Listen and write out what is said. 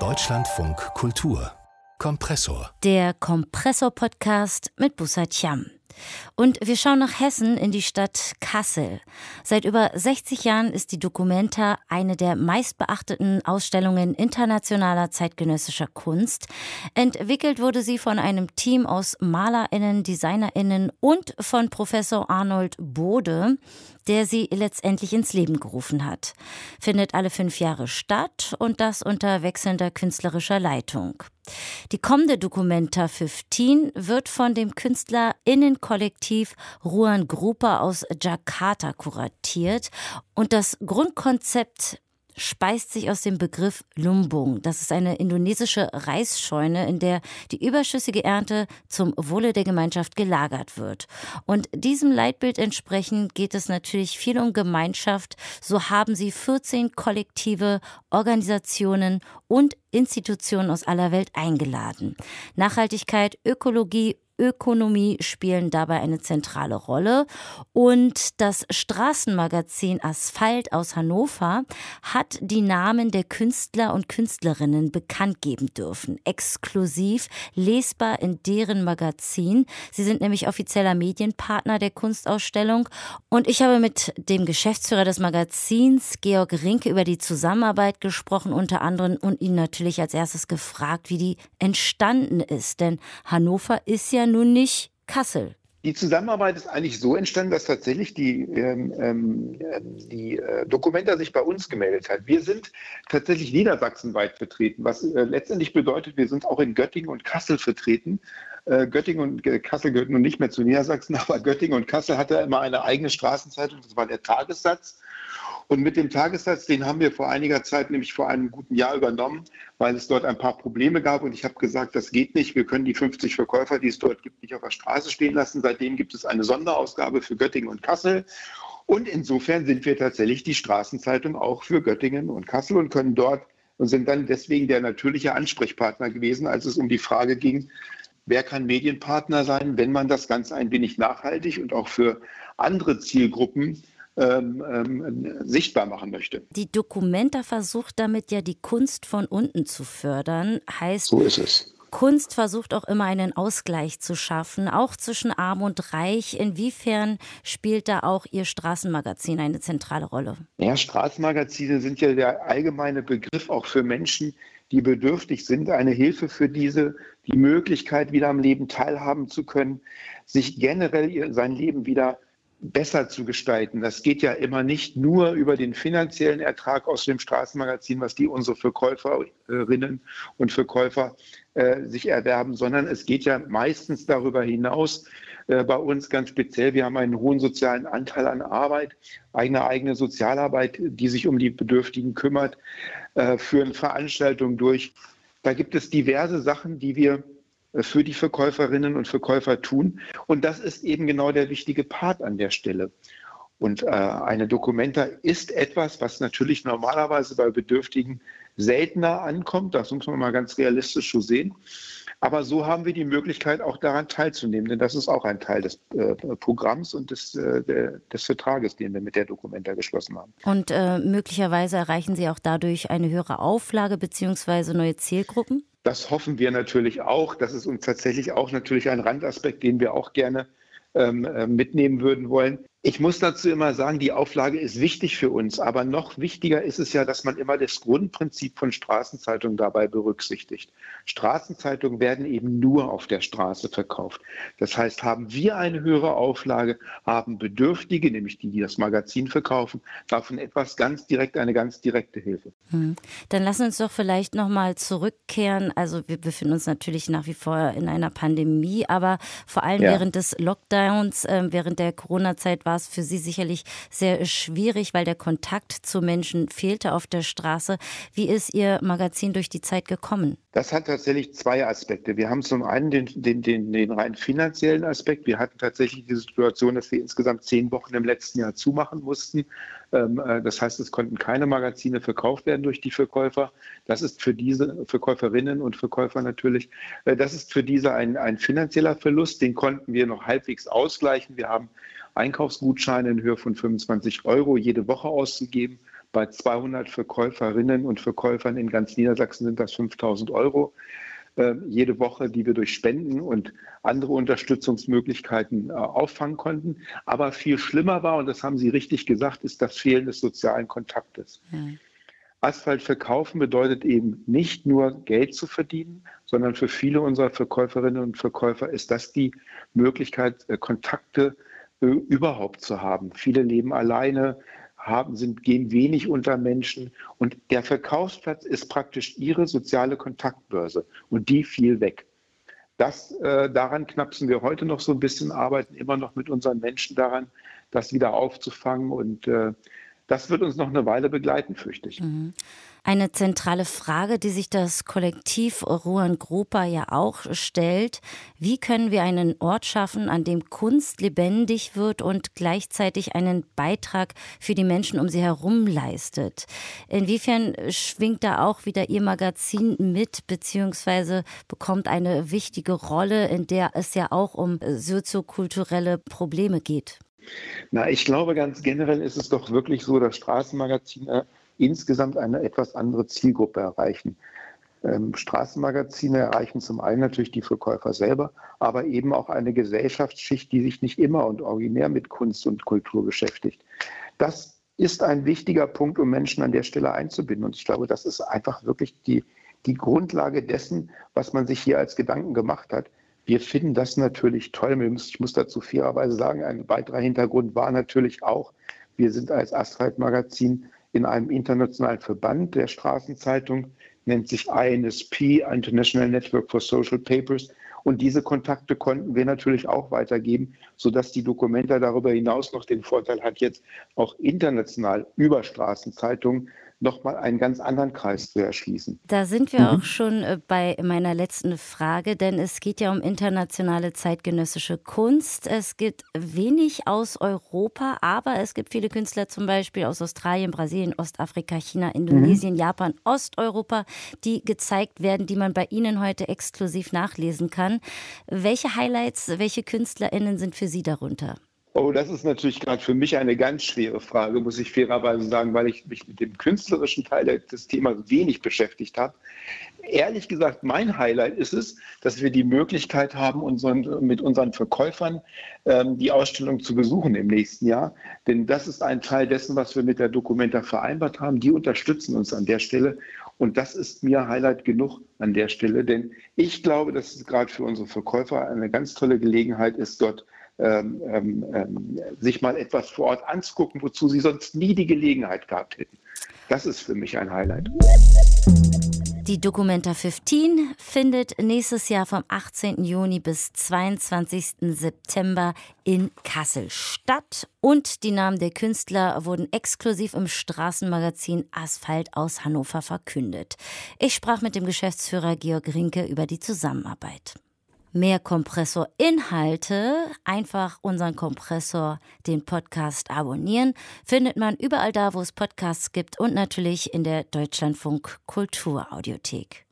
Deutschlandfunk Kultur Kompressor. Der Kompressor-Podcast mit Bussard Cham. Und wir schauen nach Hessen in die Stadt Kassel. Seit über 60 Jahren ist die Documenta eine der meistbeachteten Ausstellungen internationaler zeitgenössischer Kunst. Entwickelt wurde sie von einem Team aus MalerInnen, DesignerInnen und von Professor Arnold Bode, der sie letztendlich ins Leben gerufen hat. Findet alle fünf Jahre statt und das unter wechselnder künstlerischer Leitung. Die kommende Documenta 15 wird von dem KünstlerInnenkollektiv Ruan Grupa aus Jakarta kuratiert und das Grundkonzept speist sich aus dem Begriff Lumbung. Das ist eine indonesische Reisscheune, in der die überschüssige Ernte zum Wohle der Gemeinschaft gelagert wird. Und diesem Leitbild entsprechend geht es natürlich viel um Gemeinschaft. So haben sie 14 kollektive Organisationen und Institutionen aus aller Welt eingeladen. Nachhaltigkeit, Ökologie, Ökonomie spielen dabei eine zentrale Rolle. Und das Straßenmagazin Asphalt aus Hannover hat die Namen der Künstler und Künstlerinnen bekannt geben dürfen. Exklusiv lesbar in deren Magazin. Sie sind nämlich offizieller Medienpartner der Kunstausstellung. Und ich habe mit dem Geschäftsführer des Magazins, Georg Rinke, über die Zusammenarbeit gesprochen, unter anderem und ihn natürlich als erstes gefragt, wie die entstanden ist. Denn Hannover ist ja nun nicht Kassel. Die Zusammenarbeit ist eigentlich so entstanden, dass tatsächlich die, ähm, ähm, die äh, Dokumenta sich bei uns gemeldet hat. Wir sind tatsächlich niedersachsenweit vertreten, was äh, letztendlich bedeutet, wir sind auch in Göttingen und Kassel vertreten. Äh, Göttingen und Kassel gehören nun nicht mehr zu Niedersachsen, aber Göttingen und Kassel hatte immer eine eigene Straßenzeitung, das war der Tagessatz. Und mit dem Tagessatz, den haben wir vor einiger Zeit, nämlich vor einem guten Jahr übernommen, weil es dort ein paar Probleme gab. Und ich habe gesagt, das geht nicht. Wir können die 50 Verkäufer, die es dort gibt, nicht auf der Straße stehen lassen. Seitdem gibt es eine Sonderausgabe für Göttingen und Kassel. Und insofern sind wir tatsächlich die Straßenzeitung auch für Göttingen und Kassel und können dort und sind dann deswegen der natürliche Ansprechpartner gewesen, als es um die Frage ging, wer kann Medienpartner sein, wenn man das Ganze ein wenig nachhaltig und auch für andere Zielgruppen ähm, ähm, sichtbar machen möchte. Die Documenta versucht damit ja die Kunst von unten zu fördern. Heißt, so ist es. Kunst versucht auch immer einen Ausgleich zu schaffen, auch zwischen Arm und Reich. Inwiefern spielt da auch Ihr Straßenmagazin eine zentrale Rolle? Ja, Straßenmagazine sind ja der allgemeine Begriff auch für Menschen, die bedürftig sind, eine Hilfe für diese, die Möglichkeit, wieder am Leben teilhaben zu können, sich generell sein Leben wieder besser zu gestalten. Das geht ja immer nicht nur über den finanziellen Ertrag aus dem Straßenmagazin, was die unsere Verkäuferinnen und Verkäufer äh, sich erwerben, sondern es geht ja meistens darüber hinaus. Äh, bei uns ganz speziell, wir haben einen hohen sozialen Anteil an Arbeit, eine eigene Sozialarbeit, die sich um die Bedürftigen kümmert, äh, führen Veranstaltungen durch. Da gibt es diverse Sachen, die wir für die Verkäuferinnen und Verkäufer tun. Und das ist eben genau der wichtige Part an der Stelle. Und äh, eine Dokumenta ist etwas, was natürlich normalerweise bei Bedürftigen seltener ankommt. Das muss man mal ganz realistisch so sehen. Aber so haben wir die Möglichkeit, auch daran teilzunehmen, denn das ist auch ein Teil des äh, Programms und des, äh, des Vertrages, den wir mit der Dokumenta geschlossen haben. Und äh, möglicherweise erreichen Sie auch dadurch eine höhere Auflage bzw. neue Zielgruppen? Das hoffen wir natürlich auch. Das ist uns tatsächlich auch natürlich ein Randaspekt, den wir auch gerne ähm, äh, mitnehmen würden wollen. Ich muss dazu immer sagen, die Auflage ist wichtig für uns, aber noch wichtiger ist es ja, dass man immer das Grundprinzip von Straßenzeitungen dabei berücksichtigt. Straßenzeitungen werden eben nur auf der Straße verkauft. Das heißt, haben wir eine höhere Auflage, haben Bedürftige, nämlich die, die das Magazin verkaufen, davon etwas ganz direkt, eine ganz direkte Hilfe. Hm. Dann lassen uns doch vielleicht nochmal zurückkehren. Also wir befinden uns natürlich nach wie vor in einer Pandemie, aber vor allem ja. während des Lockdowns, äh, während der Corona-Zeit war war es für Sie sicherlich sehr schwierig, weil der Kontakt zu Menschen fehlte auf der Straße. Wie ist Ihr Magazin durch die Zeit gekommen? Das hat tatsächlich zwei Aspekte. Wir haben zum einen den, den, den, den rein finanziellen Aspekt. Wir hatten tatsächlich die Situation, dass wir insgesamt zehn Wochen im letzten Jahr zumachen mussten. Ähm, äh, das heißt, es konnten keine Magazine verkauft werden durch die Verkäufer. Das ist für diese Verkäuferinnen und Verkäufer natürlich, äh, das ist für diese ein, ein finanzieller Verlust. Den konnten wir noch halbwegs ausgleichen. Wir haben Einkaufsgutscheine in Höhe von 25 Euro jede Woche auszugeben Bei 200 Verkäuferinnen und Verkäufern in ganz Niedersachsen sind das 5000 Euro äh, jede Woche, die wir durch Spenden und andere Unterstützungsmöglichkeiten äh, auffangen konnten. Aber viel schlimmer war, und das haben Sie richtig gesagt, ist das Fehlen des sozialen Kontaktes. Ja. Asphalt verkaufen bedeutet eben nicht nur Geld zu verdienen, sondern für viele unserer Verkäuferinnen und Verkäufer ist das die Möglichkeit, äh, Kontakte äh, überhaupt zu haben. Viele leben alleine, haben, sind, gehen wenig unter Menschen. Und der Verkaufsplatz ist praktisch ihre soziale Kontaktbörse. Und die fiel weg. Das, äh, daran knapsen wir heute noch so ein bisschen, arbeiten immer noch mit unseren Menschen daran, das wieder aufzufangen. Und äh, das wird uns noch eine Weile begleiten, fürchte ich. Mhm. Eine zentrale Frage, die sich das Kollektiv Ruan Grupa ja auch stellt, wie können wir einen Ort schaffen, an dem Kunst lebendig wird und gleichzeitig einen Beitrag für die Menschen um sie herum leistet? Inwiefern schwingt da auch wieder Ihr Magazin mit, beziehungsweise bekommt eine wichtige Rolle, in der es ja auch um soziokulturelle Probleme geht? Na, ich glaube, ganz generell ist es doch wirklich so, dass Straßenmagazine insgesamt eine etwas andere Zielgruppe erreichen. Ähm, Straßenmagazine erreichen zum einen natürlich die Verkäufer selber, aber eben auch eine Gesellschaftsschicht, die sich nicht immer und originär mit Kunst und Kultur beschäftigt. Das ist ein wichtiger Punkt, um Menschen an der Stelle einzubinden. Und ich glaube, das ist einfach wirklich die, die Grundlage dessen, was man sich hier als Gedanken gemacht hat. Wir finden das natürlich toll. Ich muss dazu fairerweise sagen, ein weiterer Hintergrund war natürlich auch, wir sind als Asphalt Magazin in einem internationalen Verband der Straßenzeitung, nennt sich INSP, International Network for Social Papers. Und diese Kontakte konnten wir natürlich auch weitergeben, sodass die Dokumenta darüber hinaus noch den Vorteil hat, jetzt auch international über Straßenzeitungen nochmal einen ganz anderen Kreis zu erschließen. Da sind wir mhm. auch schon äh, bei meiner letzten Frage, denn es geht ja um internationale zeitgenössische Kunst. Es gibt wenig aus Europa, aber es gibt viele Künstler zum Beispiel aus Australien, Brasilien, Ostafrika, China, Indonesien, mhm. Japan, Osteuropa, die gezeigt werden, die man bei Ihnen heute exklusiv nachlesen kann. Welche Highlights, welche KünstlerInnen sind für Sie darunter? Oh, das ist natürlich gerade für mich eine ganz schwere Frage, muss ich fairerweise sagen, weil ich mich mit dem künstlerischen Teil des Themas wenig beschäftigt habe. Ehrlich gesagt, mein Highlight ist es, dass wir die Möglichkeit haben, unseren, mit unseren Verkäufern ähm, die Ausstellung zu besuchen im nächsten Jahr. Denn das ist ein Teil dessen, was wir mit der Documenta vereinbart haben. Die unterstützen uns an der Stelle. Und das ist mir Highlight genug an der Stelle, denn ich glaube, dass es gerade für unsere Verkäufer eine ganz tolle Gelegenheit ist, dort ähm, ähm, sich mal etwas vor Ort anzugucken, wozu sie sonst nie die Gelegenheit gehabt hätten. Das ist für mich ein Highlight. Die Documenta 15 findet nächstes Jahr vom 18. Juni bis 22. September in Kassel statt und die Namen der Künstler wurden exklusiv im Straßenmagazin Asphalt aus Hannover verkündet. Ich sprach mit dem Geschäftsführer Georg Rinke über die Zusammenarbeit mehr Kompressorinhalte, einfach unseren Kompressor, den Podcast abonnieren, findet man überall da, wo es Podcasts gibt und natürlich in der Deutschlandfunk Kulturaudiothek.